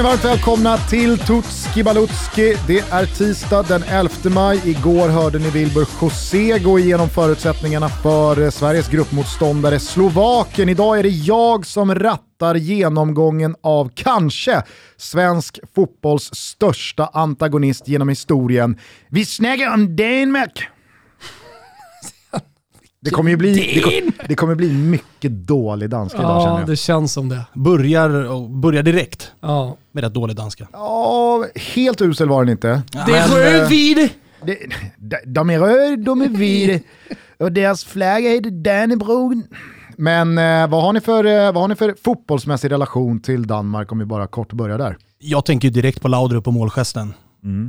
ni varmt välkomna till Tutski Balutski. Det är tisdag den 11 maj. Igår hörde ni Wilbur José gå igenom förutsättningarna för eh, Sveriges gruppmotståndare Slovakien. Idag är det jag som rattar genomgången av kanske svensk fotbolls största antagonist genom historien. Vi snackar om Danmark! Det kommer ju bli, det kommer, det kommer bli mycket dålig danska idag känner Ja, jag. det känns som det. Börjar, och börjar direkt Ja. med rätt dålig danska. Ja, helt usel var den inte. Det är eh, rödvin! Det, de, är röda, de är vita och deras flagga heter Dannebrog. Men eh, vad, har ni för, eh, vad har ni för fotbollsmässig relation till Danmark om vi bara kort börjar där? Jag tänker ju direkt på Laudrup och målgesten.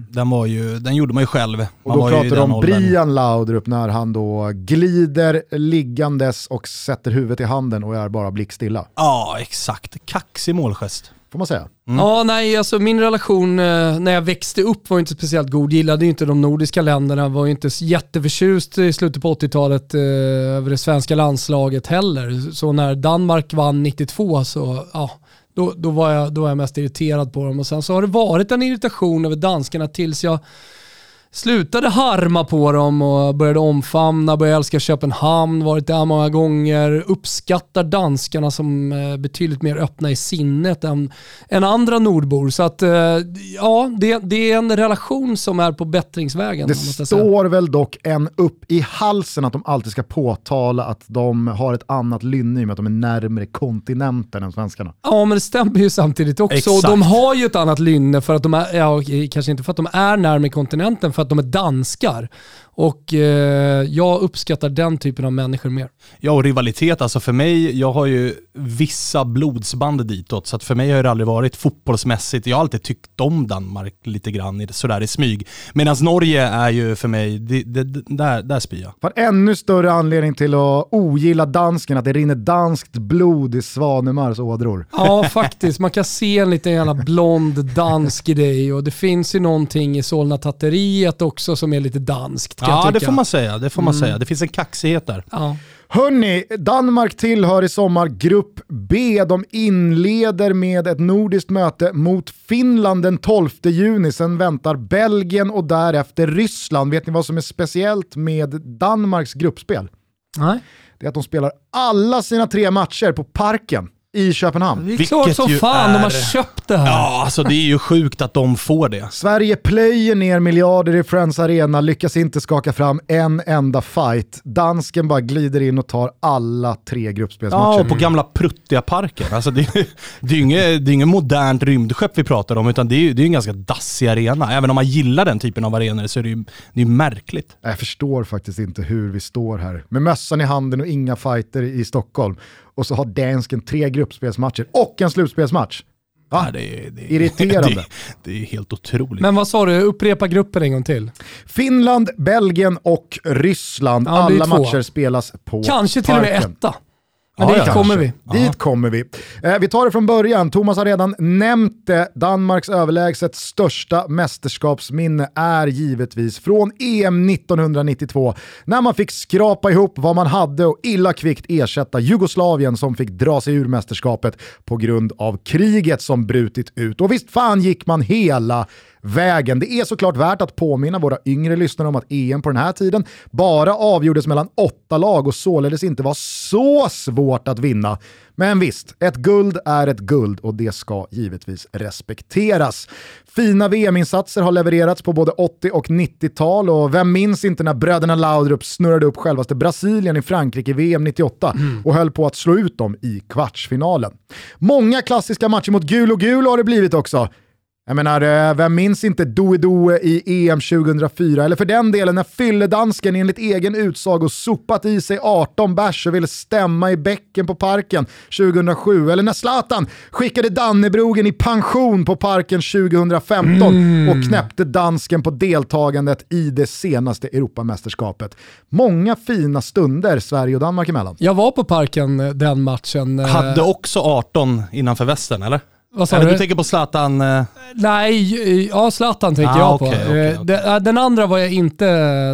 Den, var ju, den gjorde man ju själv. Mm. Och Man då pratar du om åldern. Brian Laudrup när han då glider liggandes och sätter huvudet i handen och är bara blickstilla. Ja, exakt. Kaxig målgest. Får man säga. Ja, nej, alltså min relation eh, när jag växte upp var inte speciellt god. Gillade ju inte de nordiska länderna, var ju inte så jätteförtjust i slutet på 80-talet eh, över det svenska landslaget heller. Så när Danmark vann 92 så, ja, då, då, var jag, då var jag mest irriterad på dem. Och sen så har det varit en irritation över danskarna tills jag slutade harma på dem och började omfamna, började älska Köpenhamn, varit där många gånger, uppskattar danskarna som eh, betydligt mer öppna i sinnet än, än andra nordbor. Så att eh, ja, det, det är en relation som är på bättringsvägen. Det måste jag säga. står väl dock en upp i halsen att de alltid ska påtala att de har ett annat lynne i och med att de är närmare kontinenten än svenskarna. Ja, men det stämmer ju samtidigt också. Och Exakt. de har ju ett annat lynne för att de är, ja, kanske inte för att de är närmare kontinenten, för att de är danskar. Och eh, jag uppskattar den typen av människor mer. Ja, och rivalitet, alltså för mig, jag har ju vissa blodsband ditåt, så att för mig har det aldrig varit fotbollsmässigt. Jag har alltid tyckt om Danmark lite grann sådär i smyg. Medan Norge är ju för mig, det, det, där, där spyr jag. För ännu större anledning till att ogilla dansken, att det rinner danskt blod i Svanemars ådror. Ja, faktiskt. Man kan se en liten jävla blond dansk i dig och det finns ju någonting i Solna-tatteriet också som är lite danskt kan jag Ja, tycka. det får man säga. Det får man säga. Det finns en kaxighet där. Ja. Hörni, Danmark tillhör i sommar Grupp B. De inleder med ett nordiskt möte mot Finland den 12 juni. Sen väntar Belgien och därefter Ryssland. Vet ni vad som är speciellt med Danmarks gruppspel? Nej. Det är att de spelar alla sina tre matcher på Parken i Köpenhamn. Det är Vilket klart som fan de har är- köpt det här. Ja, alltså det är ju sjukt att de får det. Sverige plöjer ner miljarder i Friends Arena, lyckas inte skaka fram en enda fight. Dansken bara glider in och tar alla tre gruppspelsmatcher. Ja, och på gamla pruttiga parken. Alltså det, det är ju inget, det är inget modernt rymdskepp vi pratar om, utan det är ju är en ganska dassig arena. Även om man gillar den typen av arenor så är det ju det är märkligt. Jag förstår faktiskt inte hur vi står här med mössan i handen och inga fighter i Stockholm. Och så har dansken tre gruppspelsmatcher och en slutspelsmatch. Ja, det, är- det, är- Irriterande. Det, det är helt otroligt. Men vad sa du? Upprepa gruppen en gång till. Finland, Belgien och Ryssland. Ja, Alla matcher spelas på Kanske till och med etta. Men Ja, dit ja. kommer vi. Dit kommer vi. Eh, vi tar det från början. Thomas har redan nämnt det. Danmarks överlägset största mästerskapsminne är givetvis från EM 1992 när man fick skrapa ihop vad man hade och illa kvickt ersätta Jugoslavien som fick dra sig ur mästerskapet på grund av kriget som brutit ut. Och visst fan gick man hela vägen. Det är såklart värt att påminna våra yngre lyssnare om att EM på den här tiden bara avgjordes mellan åtta lag och således inte var så svårt att vinna. Men visst, ett guld är ett guld och det ska givetvis respekteras. Fina VM-insatser har levererats på både 80 och 90-tal och vem minns inte när bröderna Laudrup snurrade upp självaste Brasilien i Frankrike VM 98 och höll på att slå ut dem i kvartsfinalen. Många klassiska matcher mot gul och gul har det blivit också. Jag menar, eh, vem minns inte Doe Doe i EM 2004? Eller för den delen när fylledansken enligt egen utsago sopat i sig 18 bärs och ville stämma i bäcken på parken 2007. Eller när Zlatan skickade Dannebrogen i pension på parken 2015 och knäppte dansken på deltagandet i det senaste Europamästerskapet. Många fina stunder Sverige och Danmark emellan. Jag var på parken eh, den matchen. eh, Hade också 18 innanför västen, eller? Vad sa Eller du? du tänker på Zlatan... eh, Nej, ja Zlatan tänker Ah, jag på. Eh, okej. det- äh, Den andra var jag inte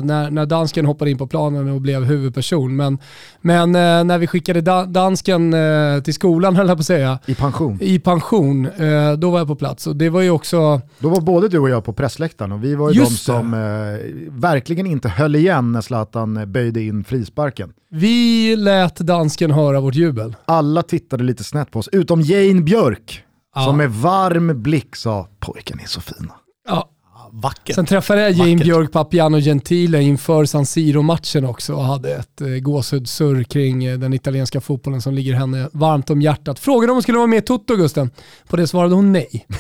när, när dansken hoppade in på planen och blev huvudperson. Men, men eh, när vi skickade da, dansken eh, till skolan, höll jag på att säga, I pension. i pension, eh, då var jag på plats. Och det var ju också, Då var både du och jag på pressläktaren och vi var ju Just de det. som eh, verkligen inte höll igen när Zlatan eh, böjde in frisparken. vi lät dansken höra vårt jubel. Alla tittade lite snett på oss, utom Jane Björk Ja. som med varm blick sa “pojken är så fina”. Ja. Vackert. Sen träffade jag Jane Vackert. Björk, Papiano Gentile inför San Siro-matchen också och hade ett eh, gåshudssurr kring eh, den italienska fotbollen som ligger henne varmt om hjärtat. Frågade om hon skulle vara med i Toto, Gusten. På det svarade hon nej.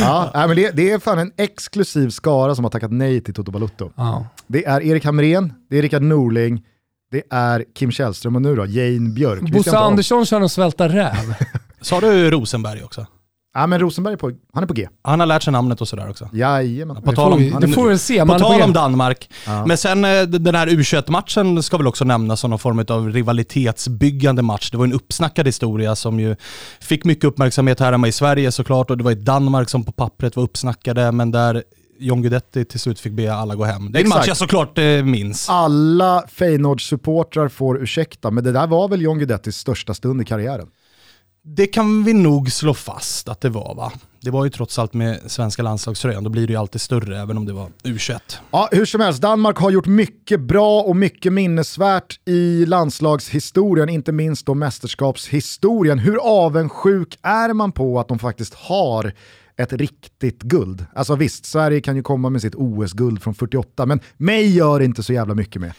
Ja, men det, det är fan en exklusiv skara som har tackat nej till Toto Balutto. Ja. Det är Erik Hamrén, det är Rickard Norling, det är Kim Källström och nu då Jane Björk. Bosse Andersson kör en svälta räv. Sa du Rosenberg också? Ja men Rosenberg är på, han är på G. Han har lärt sig namnet och sådär också. Jajamän. På Det tal får om, vi, det får vi se. på tal på om. Danmark. Ja. Men sen eh, den här U21-matchen ska väl också nämnas som någon form av rivalitetsbyggande match. Det var en uppsnackad historia som ju fick mycket uppmärksamhet här hemma i Sverige såklart och det var i Danmark som på pappret var uppsnackade men där John Guidetti till slut fick be alla gå hem. Det är en match jag såklart eh, minns. Alla Feyenoord-supportrar får ursäkta, men det där var väl John Guidettis största stund i karriären. Det kan vi nog slå fast att det var va? Det var ju trots allt med svenska landslagströjan, då blir det ju alltid större även om det var U21. Ja, hur som helst, Danmark har gjort mycket bra och mycket minnesvärt i landslagshistorien, inte minst då mästerskapshistorien. Hur avundsjuk är man på att de faktiskt har ett riktigt guld? Alltså visst, Sverige kan ju komma med sitt OS-guld från 48, men mig gör inte så jävla mycket med.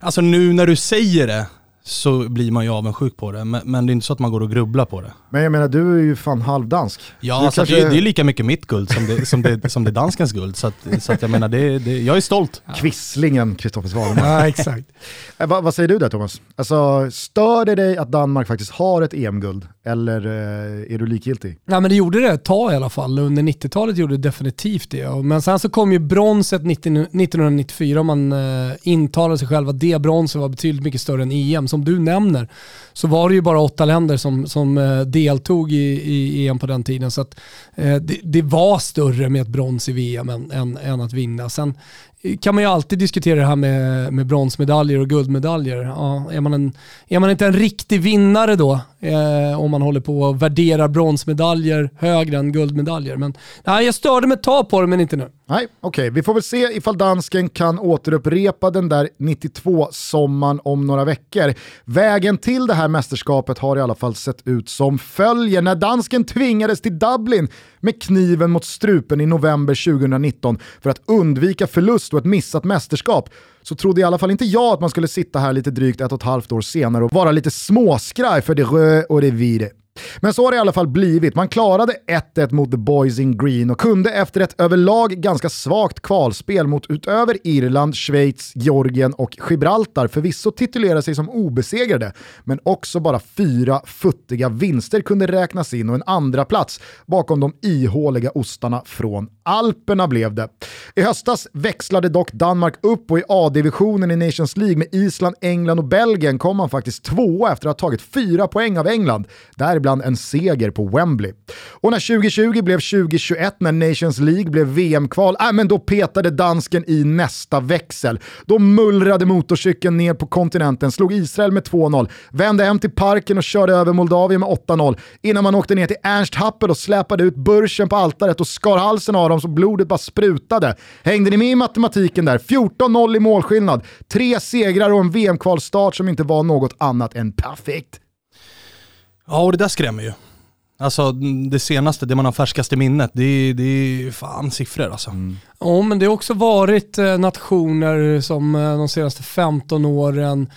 Alltså nu när du säger det så blir man ju avundsjuk på det, men, men det är inte så att man går och grubblar på det. Men jag menar, du är ju fan halvdansk. Ja, du alltså, det, är- det är lika mycket mitt guld som det, som det, som det är danskens guld. Så, att, så att jag menar, det, det, jag är stolt. Kvisslingen Kristoffer Svanemar. Ja, exakt. Eh, vad, vad säger du där Thomas? Alltså, stör det dig att Danmark faktiskt har ett EM-guld? Eller eh, är du likgiltig? Nej, men det gjorde det ett tag i alla fall. Under 90-talet gjorde det definitivt det. Men sen så kom ju bronset 1994 och man eh, intalade sig själv att det bronset var betydligt mycket större än EM. Som du nämner så var det ju bara åtta länder som, som eh, deltog i, i EM på den tiden. Så att, eh, det, det var större med ett brons i VM än, än, än att vinna. Sen kan man ju alltid diskutera det här med, med bronsmedaljer och guldmedaljer. Ja, är, man en, är man inte en riktig vinnare då? Eh, om man håller på och värderar bronsmedaljer högre än guldmedaljer. Men nej, jag störde mig ett tag på det men inte nu. Nej, okej. Vi får väl se ifall dansken kan återupprepa den där 92-sommaren om några veckor. Vägen till det här mästerskapet har i alla fall sett ut som följer. När dansken tvingades till Dublin med kniven mot strupen i november 2019 för att undvika förlust och ett missat mästerskap så trodde i alla fall inte jag att man skulle sitta här lite drygt ett och ett halvt år senare och vara lite småskraj för det rö och det vire. Men så har det i alla fall blivit. Man klarade 1-1 mot The Boys in Green och kunde efter ett överlag ganska svagt kvalspel mot utöver Irland, Schweiz, Georgien och Gibraltar förvisso titulera sig som obesegrade, men också bara fyra futtiga vinster kunde räknas in och en andra plats bakom de ihåliga ostarna från Alperna blev det. I höstas växlade dock Danmark upp och i A-divisionen i Nations League med Island, England och Belgien kom man faktiskt tvåa efter att ha tagit fyra poäng av England, däribland en seger på Wembley. Och när 2020 blev 2021, när Nations League blev VM-kval, äh, men då petade dansken i nästa växel. Då mullrade motorcykeln ner på kontinenten, slog Israel med 2-0, vände hem till parken och körde över Moldavien med 8-0, innan man åkte ner till Ernst Happel och släpade ut börsen på altaret och skar halsen av dem så blodet bara sprutade. Hängde ni med i matematiken där? 14-0 i målskillnad, tre segrar och en VM-kvalstart som inte var något annat än perfekt. Ja, och det där skrämmer ju. Alltså det senaste, det man har färskast i minnet, det är, det är fan siffror alltså. Ja, men det har också varit eh, nationer som eh, de senaste 15 åren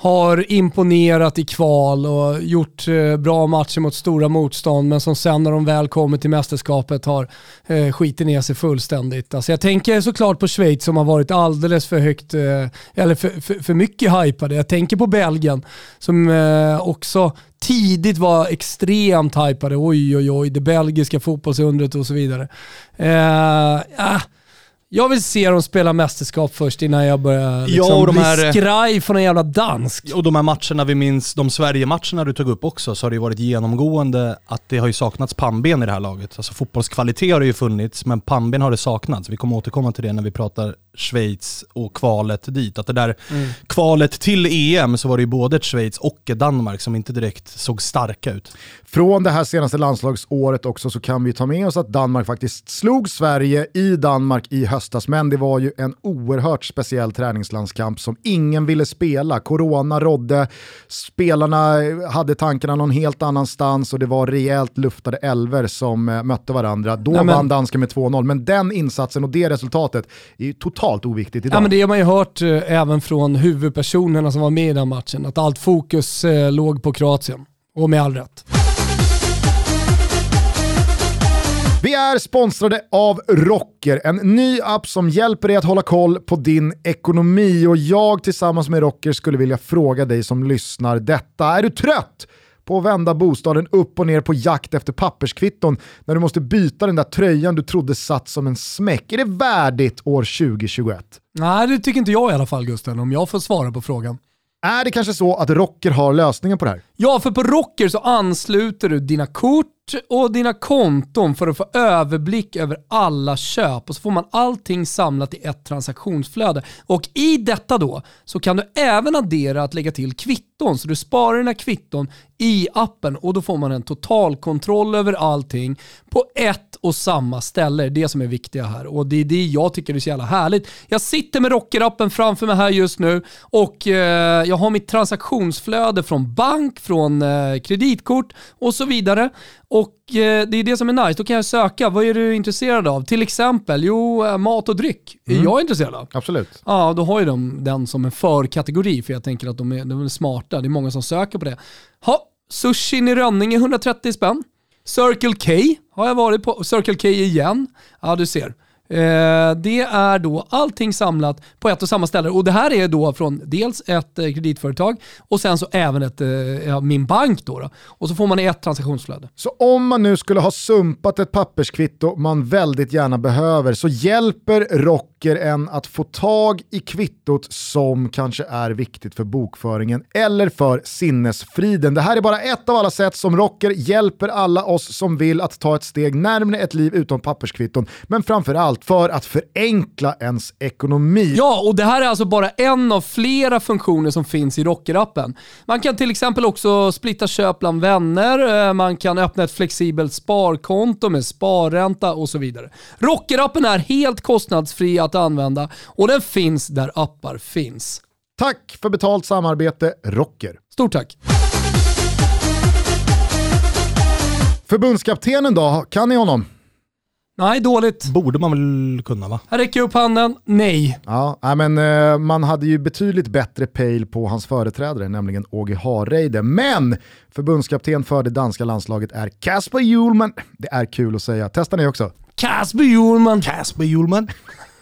har imponerat i kval och gjort eh, bra matcher mot stora motstånd men som sen när de väl kommer till mästerskapet har eh, skitit ner sig fullständigt. Alltså jag tänker såklart på Schweiz som har varit alldeles för högt, eh, eller för, för, för mycket hypade. Jag tänker på Belgien som eh, också tidigt var extremt hypade. Oj, oj, oj, det belgiska fotbollsundret och så vidare. Eh, ah, jag vill se dem spela mästerskap först innan jag börjar liksom Ja, och de bli här- skraj för någon jävla dansk. Och de här matcherna vi minns, de Sverige-matcherna du tog upp också, så har det ju varit genomgående att det har ju saknats pannben i det här laget. Alltså fotbollskvalitet har det ju funnits, men pannben har det saknats. Vi kommer återkomma till det när vi pratar Schweiz och kvalet dit. Att det där kvalet till EM så var det ju både ett Schweiz och ett Danmark som inte direkt såg starka ut. Från det här senaste landslagsåret också så kan vi ta med oss att Danmark faktiskt slog Sverige i Danmark i höstas, men det var ju en oerhört speciell träningslandskamp som ingen ville spela. Corona rådde, spelarna hade tankarna någon helt annanstans och det var rejält luftade elver som eh, mötte varandra. Då Nej, men- vann dansken med 2-0, men den insatsen och det resultatet är ju totalt oviktigt idag. Ja, men det har man ju hört eh, även från huvudpersonerna som var med i den matchen, att allt fokus eh, låg på Kroatien. Och med all rätt. Vi är sponsrade av Rocker, en ny app som hjälper dig att hålla koll på din ekonomi och jag tillsammans med Rocker skulle vilja fråga dig som lyssnar detta. Är du trött på att vända bostaden upp och ner på jakt efter papperskvitton när du måste byta den där tröjan du trodde satt som en smäck? Är det värdigt år 2021? Nej, det tycker inte jag i alla fall Gusten, om jag får svara på frågan. Är det kanske så att Rocker har lösningen på det här? Ja, för på Rocker så ansluter du dina kort och dina konton för att få överblick över alla köp och så får man allting samlat i ett transaktionsflöde. Och i detta då så kan du även addera att lägga till kvitton så du sparar dina kvitton i appen och då får man en totalkontroll över allting på ett och samma ställe. Det är det som är viktiga här och det är det jag tycker är så jävla härligt. Jag sitter med Rocker-appen framför mig här just nu och eh, jag har mitt transaktionsflöde från bank, från eh, kreditkort och så vidare. Och eh, det är det som är nice. Då kan jag söka, vad är du intresserad av? Till exempel, jo, eh, mat och dryck är jag intresserad av. Absolut. Ja, då har ju de den som en förkategori för jag tänker att de är, de är smarta. Det är många som söker på det. Ha, sushin i Rönninge 130 spänn. Circle K har jag varit på. Circle K igen. Ja, du ser. Eh, det är då allting samlat på ett och samma ställe och det här är då från dels ett eh, kreditföretag och sen så även ett, eh, ja, min bank då, då. Och så får man ett transaktionsflöde. Så om man nu skulle ha sumpat ett papperskvitto man väldigt gärna behöver så hjälper Rock Rocker än att få tag i kvittot som kanske är viktigt för bokföringen eller för sinnesfriden. Det här är bara ett av alla sätt som Rocker hjälper alla oss som vill att ta ett steg närmre ett liv utan papperskvitton, men framförallt för att förenkla ens ekonomi. Ja, och det här är alltså bara en av flera funktioner som finns i Rocker-appen. Man kan till exempel också splitta köp bland vänner, eh, man kan öppna ett flexibelt sparkonto med sparränta och så vidare. Rocker-appen är helt kostnadsfri att använda och den finns där appar finns. Tack för betalt samarbete, Rocker. Stort tack! Förbundskaptenen då, kan ni honom? Nej, dåligt. Borde man väl kunna va? Här räcker upp handen. Nej. Ja, nej, men eh, man hade ju betydligt bättre pejl på hans företrädare, nämligen Åge Hareide. Men förbundskapten för det danska landslaget är Kasper Hjulman. Det är kul att säga. Testar ni också? Kasper Hjulman. Kasper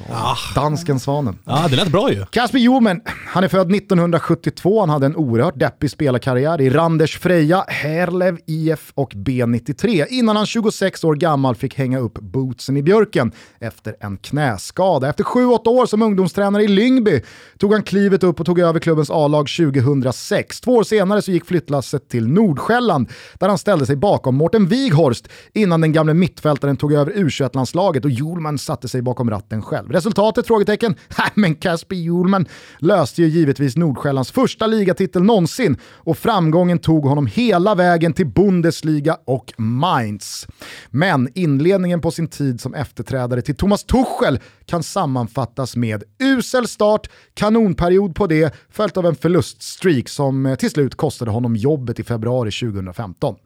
Hjulman. Dansken Svanen. Ja, det lät bra ju. Kasper Hjulman, han är född 1972, han hade en oerhört deppig spelarkarriär i Randers Freja, Herlev IF och B93 innan han 26 år gammal fick hänga upp bootsen i björken efter en knäskada. Efter 7-8 år som ungdomstränare i Lyngby tog han klivet upp och tog över klubbens A-lag 2006. Två år senare så gick flyttlasset till Nordsjälland där han ställde sig bakom Mårten Wighorst innan den gamle mittfältaren tog över U21-landslaget och Hjulman satte sig bakom ratten själv. Resultatet? Frågetecken. Nej, men Kasper Hjulman löste ju givetvis Nordsjällands första ligatitel någonsin och framgången tog honom hela vägen till Bundesliga och Mainz. Men inledningen på sin tid som efterträdare till Thomas Tuchel kan sammanfattas med usel start, kanonperiod på det, följt av en förluststreak som eh, till slut kostade honom jobbet i februari 2015.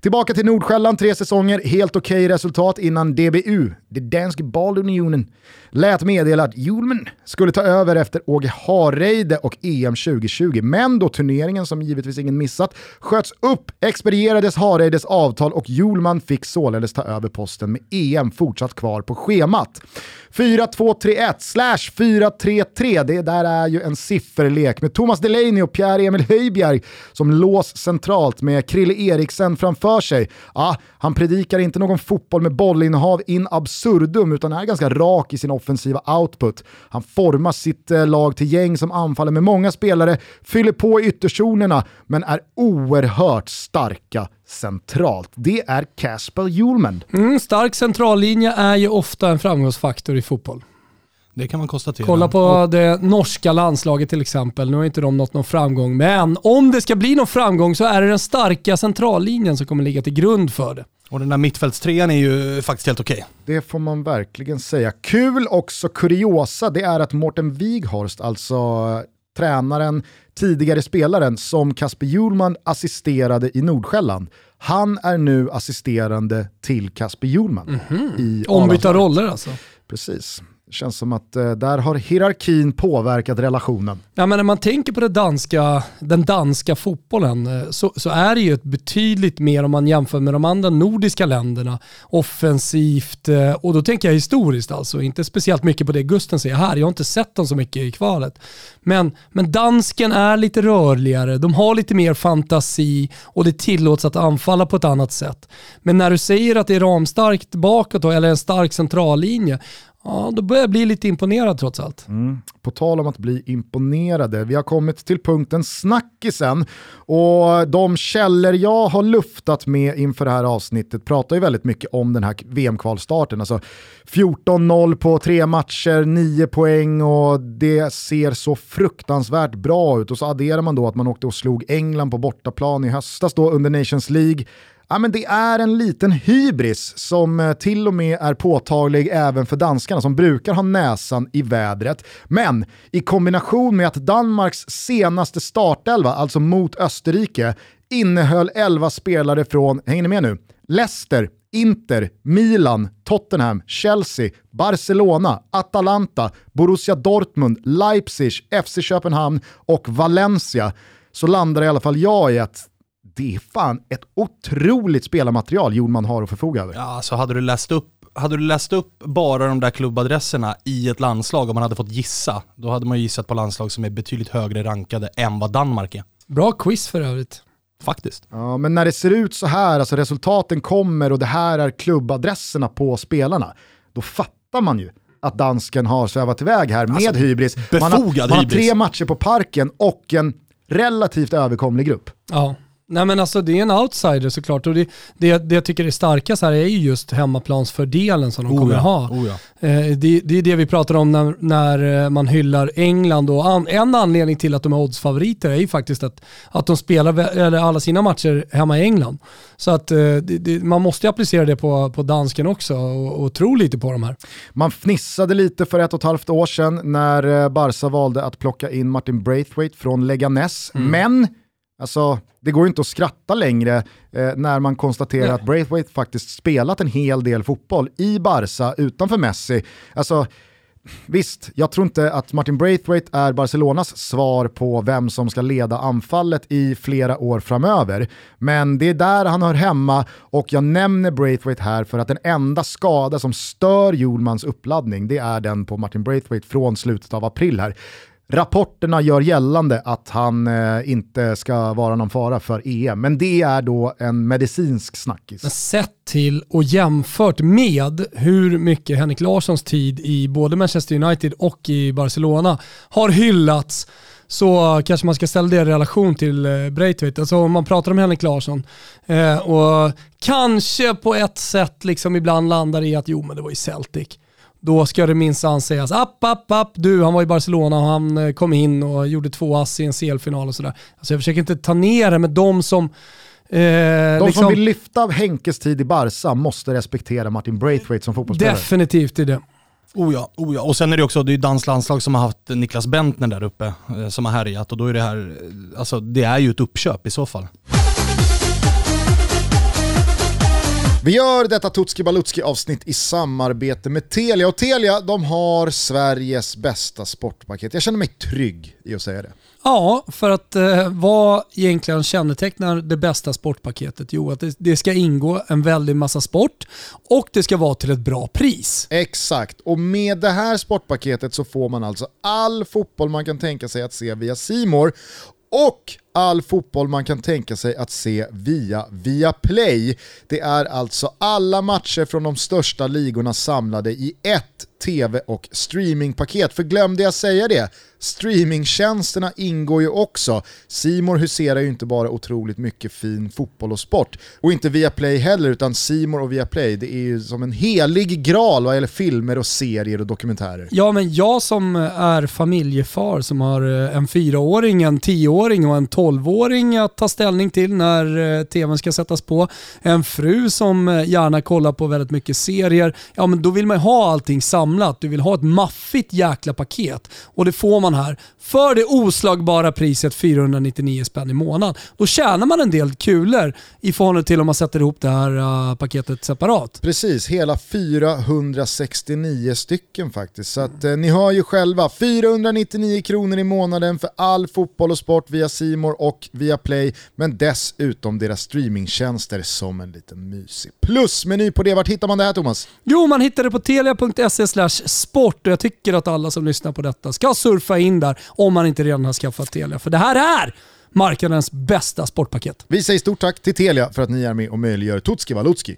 Tillbaka till Nordsjälland, tre säsonger, helt okej resultat innan DBU, det Danske Bollunionen, lät meddela att Hjulman skulle ta över efter Åge Hareide och EM 2020. Men då turneringen, som givetvis ingen missat, sköts upp expedierades Hareides avtal och Hjulman fick således ta över posten med EM fortsatt kvar på schemat. Fyra 4-2-3-1 slash 4-3-3. Det där är ju en sifferlek med Thomas Delaney och Pierre-Emil Höjbjerg som lås centralt med Krille Eriksen framför sig. Ja, han predikar inte någon fotboll med bollinnehav in absurdum utan är ganska rak i sin offensiva output. Han formar sitt eh, lag till gäng som anfaller med många spelare, fyller på i ytterzonerna men är oerhört starka centralt. Det är Casper Hjulmand. Mm, stark centrallinje är ju ofta en framgångsfaktor i fotboll. Det kan man konstatera. Kolla på det norska landslaget till exempel. Nu har inte de nått någon framgång, men om det ska bli någon framgång så är det den starka centrallinjen som kommer ligga till grund för det. Och den där mittfältstrean är ju faktiskt helt okej. Okay. Det får man verkligen säga. Kul också kuriosa, det är att Morten Wighorst, alltså tränaren, tidigare spelaren som Kasper Hjulman assisterade i Nordsjälland. Han är nu assisterande till Kasper Hjulman. Mm -hmm. Ombytta roller alltså? Precis. Det känns som att eh, där har hierarkin påverkat relationen. Ja, men när man tänker på det danska, den danska fotbollen eh, så, så, är det ju ett betydligt mer om man jämför med de andra nordiska länderna offensivt eh, och då tänker jag historiskt alltså, inte speciellt mycket på det Gusten säger här. Jag har inte sett dem så mycket i kvalet. Men, men dansken är lite rörligare, de har lite mer fantasi och det tillåts att anfalla på ett annat sätt. Men när du säger att det är ramstarkt bakåt då, eller en stark centrallinje, Ja, då börjar jag bli lite imponerad trots allt. Mm. På tal om att bli imponerade, vi har kommit till punkten snackisen och de källor jag har luftat med inför det här avsnittet pratar ju väldigt mycket om den här VM-kvalstarten. Alltså 14-0 på tre matcher, 9 poäng och det ser så fruktansvärt bra ut. Och så adderar man då att man åkte och slog England på bortaplan i höstas då under Nations League. Ja, men det är en liten hybris som eh, till och med är påtaglig även för danskarna som brukar ha näsan i vädret. Men i kombination med att Danmarks senaste startelva, alltså mot Österrike, innehöll 11 spelare från, hänger ni med nu, Leicester, Inter, Milan, Tottenham, Chelsea, Barcelona, Atalanta, Borussia Dortmund, Leipzig, FC Köpenhamn och Valencia så landar i alla fall jag i att det är fan ett otroligt spelarmaterial Jonman har att förfoga över. Ja, så alltså hade du läst upp hade du läst upp bara de där klubbadresserna i ett landslag och man hade fått gissa, då hade man ju gissat på landslag som är betydligt högre rankade än vad Danmark är. Bra quiz för övrigt. Faktiskt. Ja, men när det ser ut så här, alltså resultaten kommer och det här är klubbadresserna på spelarna, då fattar man ju att dansken har svävat iväg här med alltså, hybris. Man har, man har tre matcher på parken och en relativt överkomlig grupp. Ja. Nej men alltså det är en outsider såklart och det, det, det jag tycker är starkast här är ju just hemmaplansfördelen som de oh kommer ja, ha. Oh ja. eh, det, det, är det vi pratar om när, när eh, man hyllar England och an, en anledning till att de är oddsfavoriter är ju faktiskt att, att de spelar eller alla sina matcher hemma i England. Så att eh, det, man måste applicera det på, på dansken också och, och tro lite på de här. Man fnissade lite för ett och ett halvt år sedan när eh, Barca valde att plocka in Martin Braithwaite från Leganes, mm. men Alltså, det går ju inte att skratta längre eh, när man konstaterar Nej. att Braithwaite faktiskt spelat en hel del fotboll i Barca utanför Messi. Alltså, Visst, jag tror inte att Martin Braithwaite är Barcelonas svar på vem som ska leda anfallet i flera år framöver. Men det är där han hör hemma och jag nämner Braithwaite här för att den enda skada som stör Hjulmans uppladdning det är den på Martin Braithwaite från slutet av april här. Rapporterna gör gällande att han eh, inte ska vara någon fara för EM, men det är då en medicinsk snackis. Sett till och jämfört med hur mycket Henrik Larssons tid i både Manchester United och i Barcelona har hyllats så kanske man ska ställa det i relation till eh, Alltså om man pratar om Henrik Larsson eh, och kanske på ett sätt liksom ibland landar i att jo men det var ju Celtic då ska det minsann sägas app, app, app, du han var i Barcelona och han eh, kom in och gjorde två ass i en CL-final och sådär. Alltså jag försöker inte ta ner det, med de som Eh, de liksom, som vill lyfta Henkes tid i Barca måste respektera Martin Braithwaite som fotbollsspelare. Definitivt är det. Oh ja, oh ja, och sen är det också, det är danskt landslag som har haft Niklas Bentner där uppe, eh, som har härjat och då är det här, eh, alltså det är ju ett uppköp i så fall. Vi gör detta Tutski Balutski avsnitt i samarbete med Telia och Telia de har Sveriges bästa sportpaket. Jag känner mig trygg i att säga det. Ja, för att eh, vad egentligen kännetecknar det bästa sportpaketet? Jo, att det, det, ska ingå en väldig massa sport och det ska vara till ett bra pris. Exakt, och med det här sportpaketet så får man alltså all fotboll man kan tänka sig att se via Simor och all fotboll man kan tänka sig att se via Viaplay. Det är alltså alla matcher från de största ligorna samlade i ett tv och streamingpaket. För glömde jag säga det, streamingtjänsterna ingår ju också. Simor huserar ju inte bara otroligt mycket fin fotboll och sport. Och inte Viaplay heller, utan Simor och Viaplay, det är ju som en helig graal vad gäller filmer och serier och dokumentärer. Ja, men jag som är familjefar som har eh, en fyraåring, en tioåring och en tolvåring att ta ställning till när eh, tvn ska sättas på. En fru som eh, gärna kollar på väldigt mycket serier. Ja, men då vill man ha allting samlat. Du vill ha ett maffigt jäkla paket och det får man här för det oslagbara priset 499 spänn i månaden. Då tjänar man en del kulor i förhållande till om man sätter ihop det här uh, paketet separat. Precis, hela 469 stycken faktiskt. Så att, eh, ni hör ju själva, 499 kronor i månaden för all fotboll och sport via Simor och via Play, men dessutom deras streamingtjänster som en liten mysig plusmeny på det. Vart hittar man det här Thomas? Jo, man hittar det på telia.se sport och jag tycker att alla som lyssnar på detta ska surfa in där om man inte redan har skaffat Telia. För det här är marknadens bästa sportpaket. Vi säger stort tack till Telia för att ni är med och möjliggör Tutski Valutski.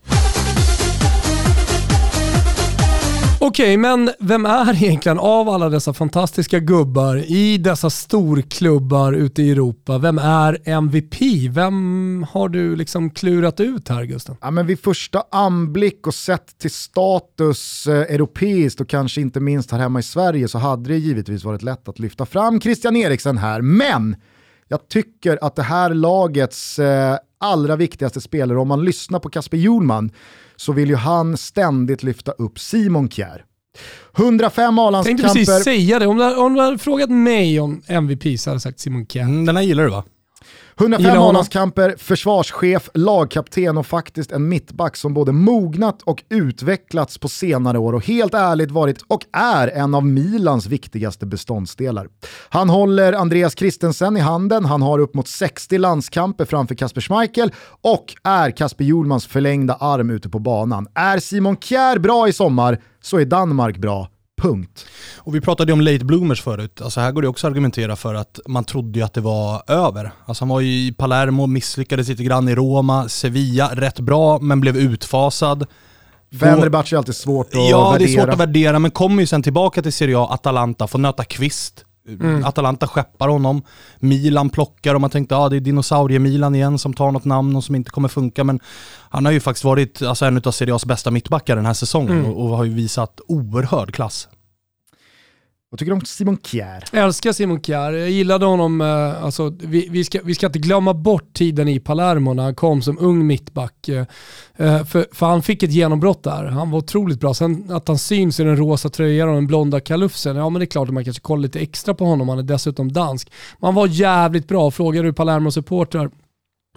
Okej, okay, men vem är egentligen av alla dessa fantastiska gubbar i dessa storklubbar ute i Europa, vem är MVP? Vem har du liksom klurat ut här Gusten? Ja, men vid första anblick och sett till status eh, europeiskt och kanske inte minst här hemma i Sverige så hade det givetvis varit lätt att lyfta fram Christian Eriksen här, men jag tycker att det här lagets eh, allra viktigaste spelare, om man lyssnar på Kasper Hjulman, så vill ju han ständigt lyfta upp Simon Kjär. 105 A-landskamper. Jag tänkte precis säga det, om du, om du hade frågat mig om MVP så hade jag sagt Simon Kjär. Mm, den här gillar du va? 105 A-landskamper, försvarschef, lagkapten och faktiskt en mittback som både mognat och utvecklats på senare år och helt ärligt varit och är en av Milans viktigaste beståndsdelar. Han håller Andreas Christensen i handen, han har upp mot 60 landskamper framför Kasper Schmeichel och är Kasper Hjulmans förlängda arm ute på banan. Är Simon Kjär bra i sommar så är Danmark bra Punkt. Och vi pratade om late bloomers förut. Alltså här går det också att argumentera för att man trodde ju att det var över. Alltså han var ju i Palermo, misslyckades lite grann i Roma, Sevilla, rätt bra men blev utfasad. Fenerbahce är alltid svårt att ja, värdera. Ja, det är svårt att värdera, men kommer ju sen tillbaka till Serie A, Atalanta, får nöta kvist. Mm. Atalanta skeppar honom, Milan plockar och man tänkte att ah, det är dinosaurie-Milan igen som tar något namn och som inte kommer funka. Men han har ju faktiskt varit alltså, en av Serie A's bästa mittbackar den här säsongen mm. och, och har ju visat oerhörd klass. Vad tycker du om Simon Kjär? Jag älskar Simon Kjär. Jag gillade honom, eh, alltså, vi, vi, ska, vi ska inte glömma bort tiden i Palermo när han kom som ung mittback. Eh, eh, för, för han fick ett genombrott där. Han var otroligt bra. Sen att han syns i den rosa tröjan och den blonda kalufsen, ja men det är klart att man kanske kollar lite extra på honom. Han är dessutom dansk. Man var jävligt bra. Frågar du Palermo-supportrar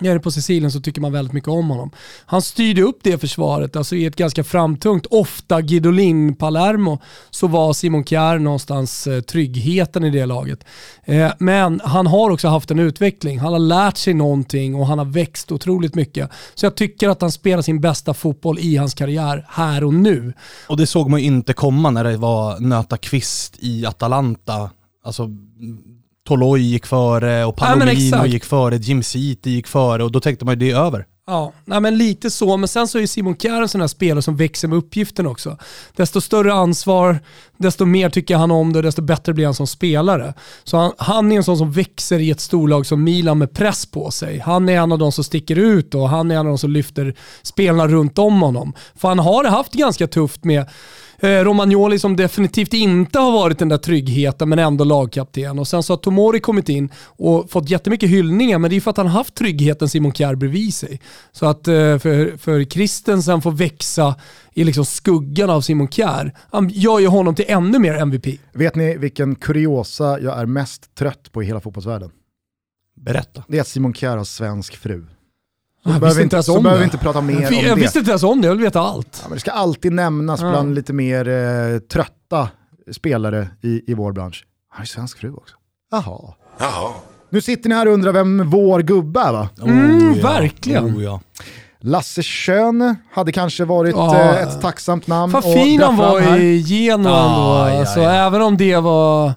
nere på Sicilien så tycker man väldigt mycket om honom. Han styrde upp det försvaret, alltså i ett ganska framtungt, ofta Guidolin Palermo, så var Simon Kjär någonstans eh, tryggheten i det laget. Eh, men han har också haft en utveckling, han har lärt sig någonting och han har växt otroligt mycket. Så jag tycker att han spelar sin bästa fotboll i hans karriär här och nu. Och det såg man ju inte komma när det var nöta kvist i Atalanta. Alltså Toloi gick före och Palomino ja, gick före, Jim City gick före och då tänkte man ju det är över. Ja, nej men lite så, men sen så är Simon Kjär en sån här spelare som växer med uppgiften också. Desto större ansvar, desto mer tycker han om det och desto bättre blir han som spelare. Så han, han är en sån som växer i ett storlag som Milan med press på sig. Han är en av de som sticker ut och han är en av de som lyfter spelarna runt om honom. För han har haft ganska tufft med Romagnoli som definitivt inte har varit den där tryggheten men ändå lagkapten. Och sen så har Tomori kommit in och fått jättemycket hyllningar men det är för att han har haft tryggheten Simon Kjär bredvid sig. Så att eh, för, för Christensen får växa i liksom skuggan av Simon Kjär, han gör ju honom till ännu mer MVP. Vet ni vilken kuriosa jag är mest trött på i hela fotbollsvärlden? Berätta. Det är att Simon Kjär har svensk fru. Så jag behöver, inte, så behöver vi inte prata mer jag, om jag det. visste inte ens om det, jag vill veta allt. Ja, men det ska alltid nämnas ja. bland lite mer eh, trötta spelare i, i vår bransch. Han har ju svensk fru också. Jaha. Jaha. Nu sitter ni här och undrar vem vår gubbe är va? Mm, oh, ja. Verkligen. Oh, ja. Lasse Schön hade kanske varit ja. Eh, ett tacksamt namn. Vad fin han var i Genoa ah, ändå. Alltså, Även om det var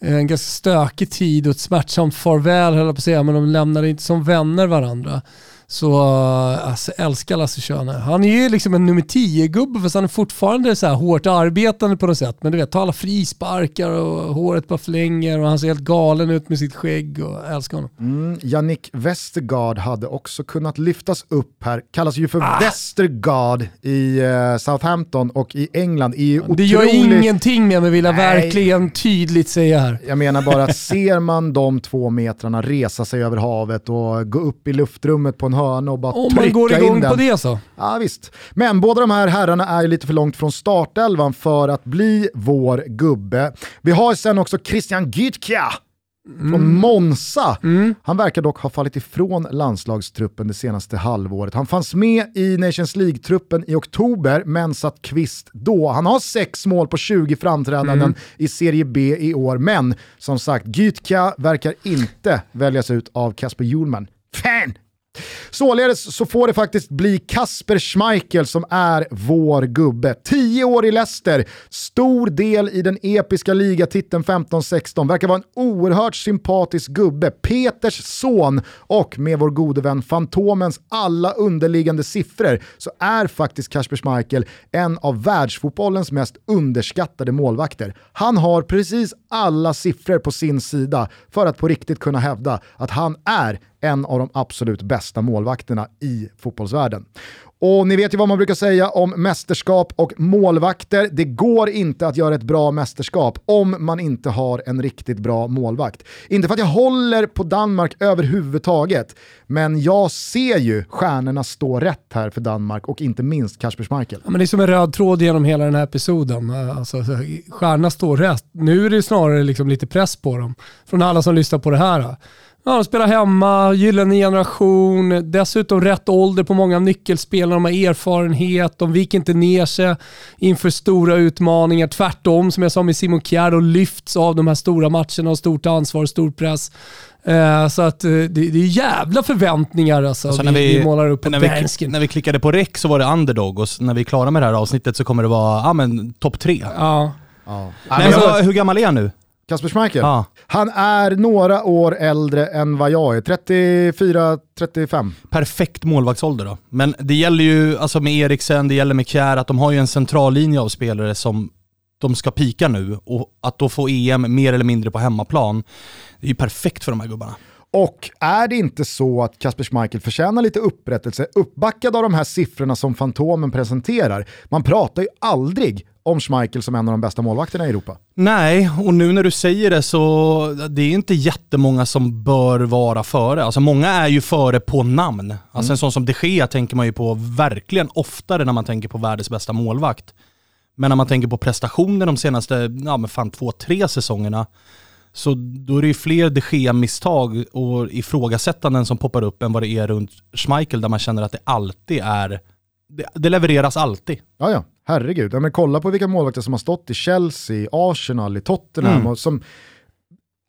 en ganska stökig tid och ett smärtsamt farväl höll jag på att säga, men de lämnade inte som vänner varandra. Så alltså, älskar Lasse Schöne. Han är ju liksom en nummer 10-gubbe fast han är fortfarande så här hårt arbetande på något sätt. Men du vet, tar alla frisparkar och håret bara flänger och han ser helt galen ut med sitt skägg och älskar honom. Mm, Jannik Westergaard hade också kunnat lyftas upp här. Kallas ju för ah. Westergaard i uh, Southampton och i England. I det gör ingenting med mig vill jag Nej. verkligen tydligt säga här. Jag menar bara att ser man de två metrarna resa sig över havet och gå upp i luftrummet på en hörna och bara Om man går igång på det så. Ja visst. Men båda de här herrarna är lite för långt från startelvan för att bli vår gubbe. Vi har sen också Christian Gytkja från mm. Monza. Mm. Han verkar dock ha fallit ifrån landslagstruppen det senaste halvåret. Han fanns med i Nations League-truppen i oktober, men satt kvist då. Han har sex mål på 20 framträdanden mm. i Serie B i år, men som sagt, Gytka verkar inte väljas ut av Kasper Hjulman. Fan! Således så får det faktiskt bli Kasper Schmeichel som är vår gubbe. 10 år i Leicester, stor del i den episka ligatiteln 15-16, verkar vara en oerhört sympatisk gubbe. Peters son och med vår gode vän Fantomens alla underliggande siffror så är faktiskt Kasper Schmeichel en av världsfotbollens mest underskattade målvakter. Han har precis alla siffror på sin sida för att på riktigt kunna hävda att han är en av de absolut bästa målvakterna i fotbollsvärlden. Och ni vet ju vad man brukar säga om mästerskap och målvakter. Det går inte att göra ett bra mästerskap om man inte har en riktigt bra målvakt. Inte för att jag håller på Danmark överhuvudtaget, men jag ser ju stjärnorna stå rätt här för Danmark och inte minst Kasper Schmeichel. Ja, men det är som en röd tråd genom hela den här episoden. Alltså, stjärnorna står rätt. Nu är det snarare liksom lite press på dem från alla som lyssnar på det här. Ja, de spelar hemma, gyllene generation, dessutom rätt ålder på många av nyckelspelarna, de har erfarenhet, de viker inte ner sig inför stora utmaningar. Tvärtom, som jag sa med Simon Kjär, och lyfts av de här stora matcherna och stort ansvar och stor press. Eh, så att eh, det, det är jävla förväntningar alltså, alltså vi, vi, vi, målar upp på när vi, när vi klickade på rec så var det underdog och när vi är klara med det här avsnittet så kommer det vara ja, topp tre. Ja. ja. Men, alltså, hur gammal är han nu? Kasper Schmeichel? Ja. Han är några år äldre än vad jag är, 34-35. Perfekt målvaktsålder då. Men det gäller ju, alltså med Eriksen, det gäller med Kjär, att de har ju en central linje av spelare som de ska pika nu och att då få EM mer eller mindre på hemmaplan, det är ju perfekt för de här gubbarna. Och är det inte så att Kasper Schmeichel förtjänar lite upprättelse, uppbackad av de här siffrorna som Fantomen presenterar? Man pratar ju aldrig om Schmeichel som en av de bästa målvakterna i Europa. Nej, och nu när du säger det så det är inte jättemånga som bör vara före. Alltså många är ju före på namn. Alltså mm. en sån som de Gea tänker man ju på verkligen oftare när man tänker på världens bästa målvakt. Men när man tänker på prestationer de senaste, ja men fan två, tre säsongerna så då är det ju fler de Gea-misstag och ifrågasättanden som poppar upp än vad det är runt Schmeichel där man känner att det alltid är det, det levereras alltid. Ja, ja. Herregud. Ja, men kolla på vilka målvakter som har stått i Chelsea, Arsenal, i Tottenham mm. och som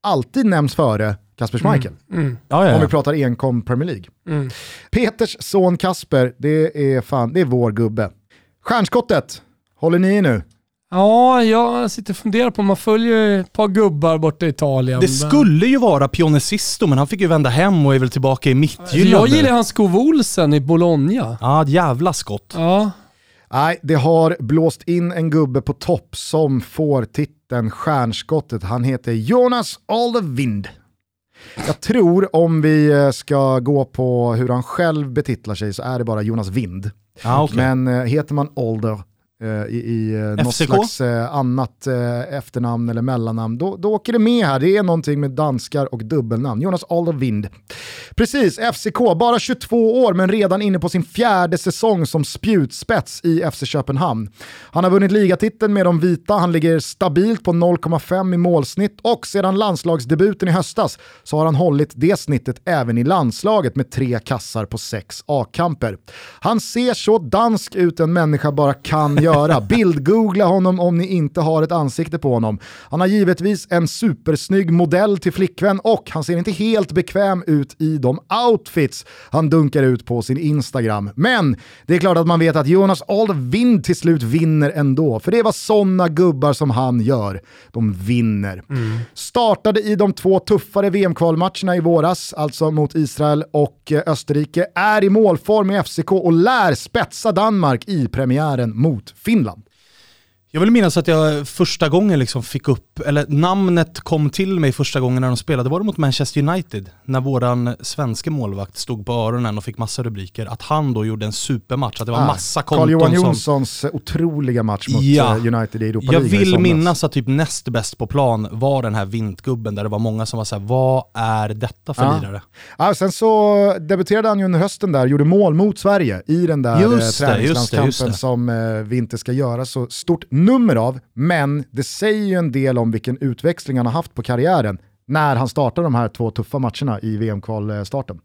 alltid nämns före Kasper mm. Schmeichel. Mm. Mm. Ja, ja, ja. Om vi pratar enkom Premier League. Mm. Peters son Kasper, det är, fan, det är vår gubbe. Stjärnskottet, håller ni i nu? Ja, jag sitter och funderar på om man följer ett par gubbar borta i Italien. Det skulle ju vara Pionesisto, men han fick ju vända hem och är väl tillbaka i mittgyllene. Jag gillar hans Skov Olsen i Bologna. Ja, ett jävla skott. Ja. Nej, det har blåst in en gubbe på topp som får titeln Stjärnskottet. Han heter Jonas Alderwind. Jag tror om vi eh, ska gå på hur han själv betitlar sig så är det bara Jonas Vind. Ah, okay. Men eh, heter man Alder i, i eh, något slags eh, annat efternamn eller mellannamn, då, då åker det med här. Det är någonting med danskar och dubbelnamn. Jonas Alderwind. Precis, FCK, bara 22 år men redan inne på sin fjärde säsong som spjutspets i FC Köpenhamn. Han har vunnit ligatiteln med de vita, han ligger stabilt på 0,5 i målsnitt och sedan landslagsdebuten i höstas så har han hållit det snittet även i landslaget med tre kassar på sex A-kamper. Han ser så dansk ut en människa bara kan göra. Bildgoogla honom om ni inte har ett ansikte på honom. Han har givetvis en supersnygg modell till flickvän och han ser inte helt bekväm ut i de outfits han dunkar ut på sin Instagram. Men det är klart att man vet att Jonas Alvind till slut vinner ändå, för det vad sådana gubbar som han gör. De vinner. Mm. Startade i de två tuffare VM-kvalmatcherna i våras, alltså mot Israel och eh, Österrike, är i målform i FCK och lär spetsa Danmark i premiären mot Finland. Jag vill minnas att jag första gången liksom fick upp, eller namnet kom till mig första gången när de spelade, var det mot Manchester United? När våran svenska målvakt stod på öronen och fick massa rubriker. Att han då gjorde en supermatch, att det var ah, massa konton Carl-Johan Jonssons som... otroliga match mot ja, eh, United i Europa Jag vill minnas att typ näst bäst på plan var den här vintgubben, där det var många som var såhär, vad är detta för ah. lirare? Ah, sen så debuterade han ju under hösten där, gjorde mål mot Sverige i den där just eh, träningslandskampen som eh, vi inte ska göra så stort nummer av, men det säger ju en del om vilken utväxling han har haft på karriären när han startar de här två tuffa matcherna i VM-kvalstarten.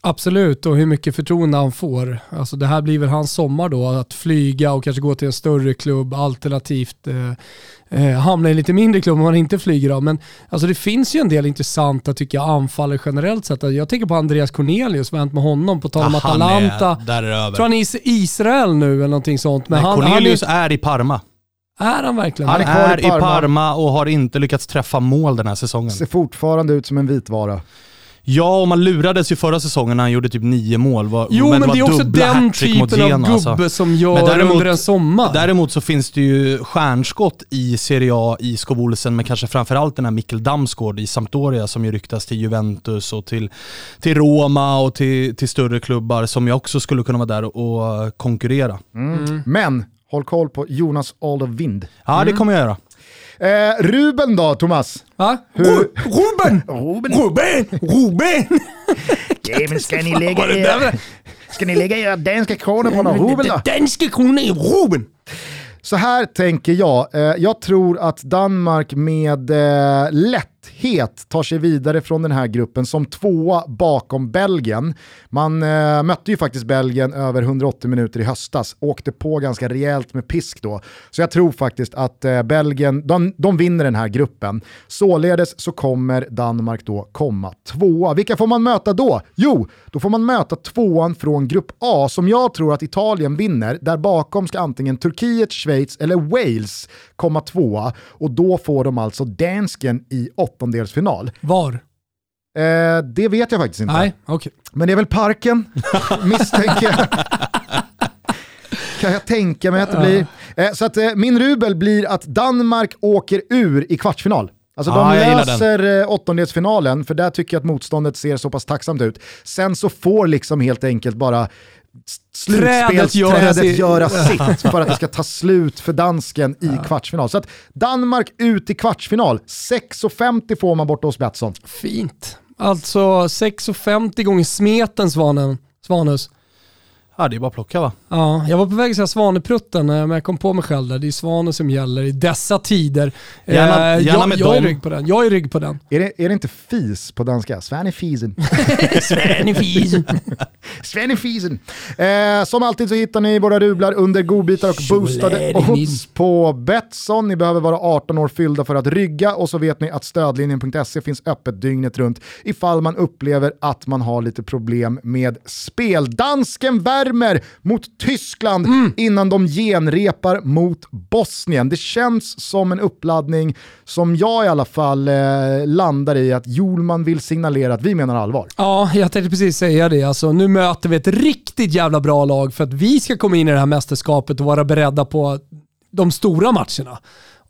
Absolut, och hur mycket förtroende han får. Alltså det här blir väl hans sommar då, att flyga och kanske gå till en större klubb, alternativt eh, eh, hamna i en lite mindre klubb om man inte flyger av. Men alltså det finns ju en del intressanta, tycker jag, anfallare generellt sett. Jag tänker på Andreas Cornelius, vad har hänt med honom? På tal om Atalanta. Är, där är över. Tror han är i Israel nu eller någonting sånt. Men Nej, han, Cornelius han är, är i Parma. Är han verkligen Han är, är i, Parma. i Parma och har inte lyckats träffa mål den här säsongen. Ser fortfarande ut som en vitvara. Ja, och man lurades ju förra säsongen när han gjorde typ nio mål. Var, jo, men, men det, det är också den typen av gubbe alltså. som gör däremot, under en sommar. Däremot så finns det ju stjärnskott i Serie A i Skov Olsen, men kanske framförallt den här Mikkel Damsgaard i Sampdoria som ju ryktas till Juventus och till, till Roma och till, till större klubbar som ju också skulle kunna vara där och konkurrera. Mm. Men Håll koll på Jonas Aldervind. Ja, mm. det kommer jag göra. Eh, Ruben då, Thomas? Va? Hur... Ruben! Ruben! Ruben! Ruben! ja, men ska ni lägga era, ska ni lägga era danska kronor på honom? Ruben då? Danska kronor i Ruben! Så här tänker jag. Eh, jag tror att Danmark med eh, lätt lätthet tar sig vidare från den här gruppen som tvåa bakom Belgien. Man eh, mötte ju faktiskt Belgien över 180 minuter i höstas, åkte på ganska rejält med pisk då. Så jag tror faktiskt att eh, Belgien, de, de vinner den här gruppen. Således så kommer Danmark då komma tvåa. Vilka får man möta då? Jo, då får man möta tvåan från grupp A som jag tror att Italien vinner. Där bakom ska antingen Turkiet, Schweiz eller Wales komma tvåa och då får de alltså dansken i åttondelsfinal. Var? Eh, det vet jag faktiskt inte. Nej, okay. Men det är väl parken, misstänker jag. kan jag tänka mig att det blir. Eh, så att eh, min rubel blir att Danmark åker ur i kvartsfinal. Alltså de löser eh, åttondelsfinalen, för där tycker jag att motståndet ser så pass tacksamt ut. Sen så får liksom helt enkelt bara slutspelsträdet göra sitt för att det ska ta slut för dansken i ja. kvartsfinal. Så att Danmark ut i kvartsfinal, 6,50 får man borta hos Betsson. Fint. Alltså 6,50 gånger smeten Svanen, Svanus. Ja, det är bara att plocka va? Ja, jag var på väg att säga Svaneprutten, eh, men jag kom på mig själv där. Det är Svanen som gäller i dessa tider. Gärna, eh, gärna med jag, jag är rygg på den. Jag är rygg på den. Är det, är det inte fis på danska? Svanefisen. Svanefisen. Svanefisen. Eh, som alltid så hittar ni våra rublar under godbitar och boostade odds på Betsson. Ni behöver vara 18 år fyllda för att rygga och så vet ni att stödlinjen.se finns öppet dygnet runt ifall man upplever att man har lite problem med spel. Dansken värmer mot Tyskland mm. innan de genrepar mot Bosnien. Det känns som en uppladdning som jag i alla fall eh, landar i att Julman vill signalera att vi menar allvar. Ja, jag tänkte precis säga det. Alltså, nu möter vi ett riktigt jävla bra lag för att vi ska komma in i det här mästerskapet och vara beredda på de stora matcherna.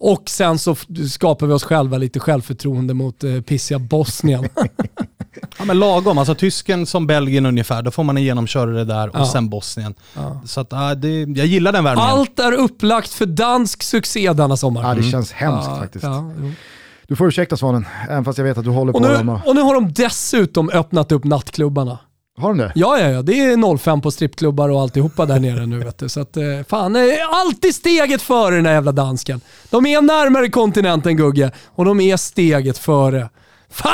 Och sen så skapar vi oss själva lite självförtroende mot eh, pissiga Bosnien. ja men lagom, alltså tysken som Belgien ungefär, då får man en genomkörare där och ja. sen Bosnien. Ja. Så att, äh, det, jag gillar den värmningen. Allt är upplagt för dansk succé denna sommar. Ja det mm. känns hemskt ja, faktiskt. Du får ursäkta Svanen, även fast jag vet att du håller och på nu, Och nu har de dessutom öppnat upp nattklubbarna. Har de det? Ja, ja, ja. Det är 05 på strippklubbar och alltihopa där nere nu vet du. Så att, eh, fan, är alltid steget före den här jävla dansken. De är närmare kontinenten Gugge och de är steget före. Fan!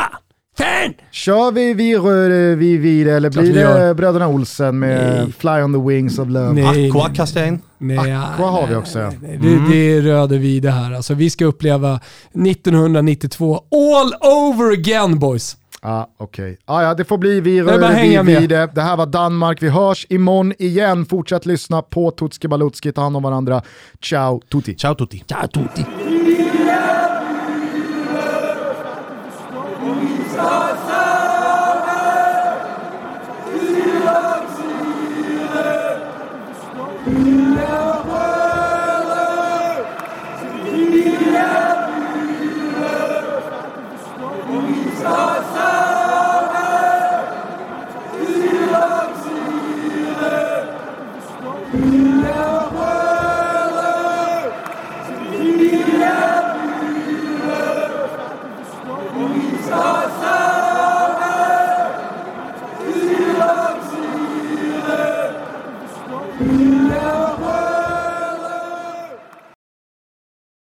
Fan! Kör vi Vi rör vi vid eller blir vi det gör. Bröderna Olsen med Nej. Fly on the wings of love? Nej, Aqua kastar jag in. nej, Aqua har vi också, nej, nej. Det, det är röde vi det här. Alltså, vi ska uppleva 1992 all over again boys. Ah, Okej, ah, ja, det får bli Vi rör vi vid det. Det här var Danmark. Vi hörs imorgon igen. Fortsätt lyssna på Tutski Balutski. Ta hand om varandra. Ciao tutti. Ciao tutti. Ciao tutti. Thank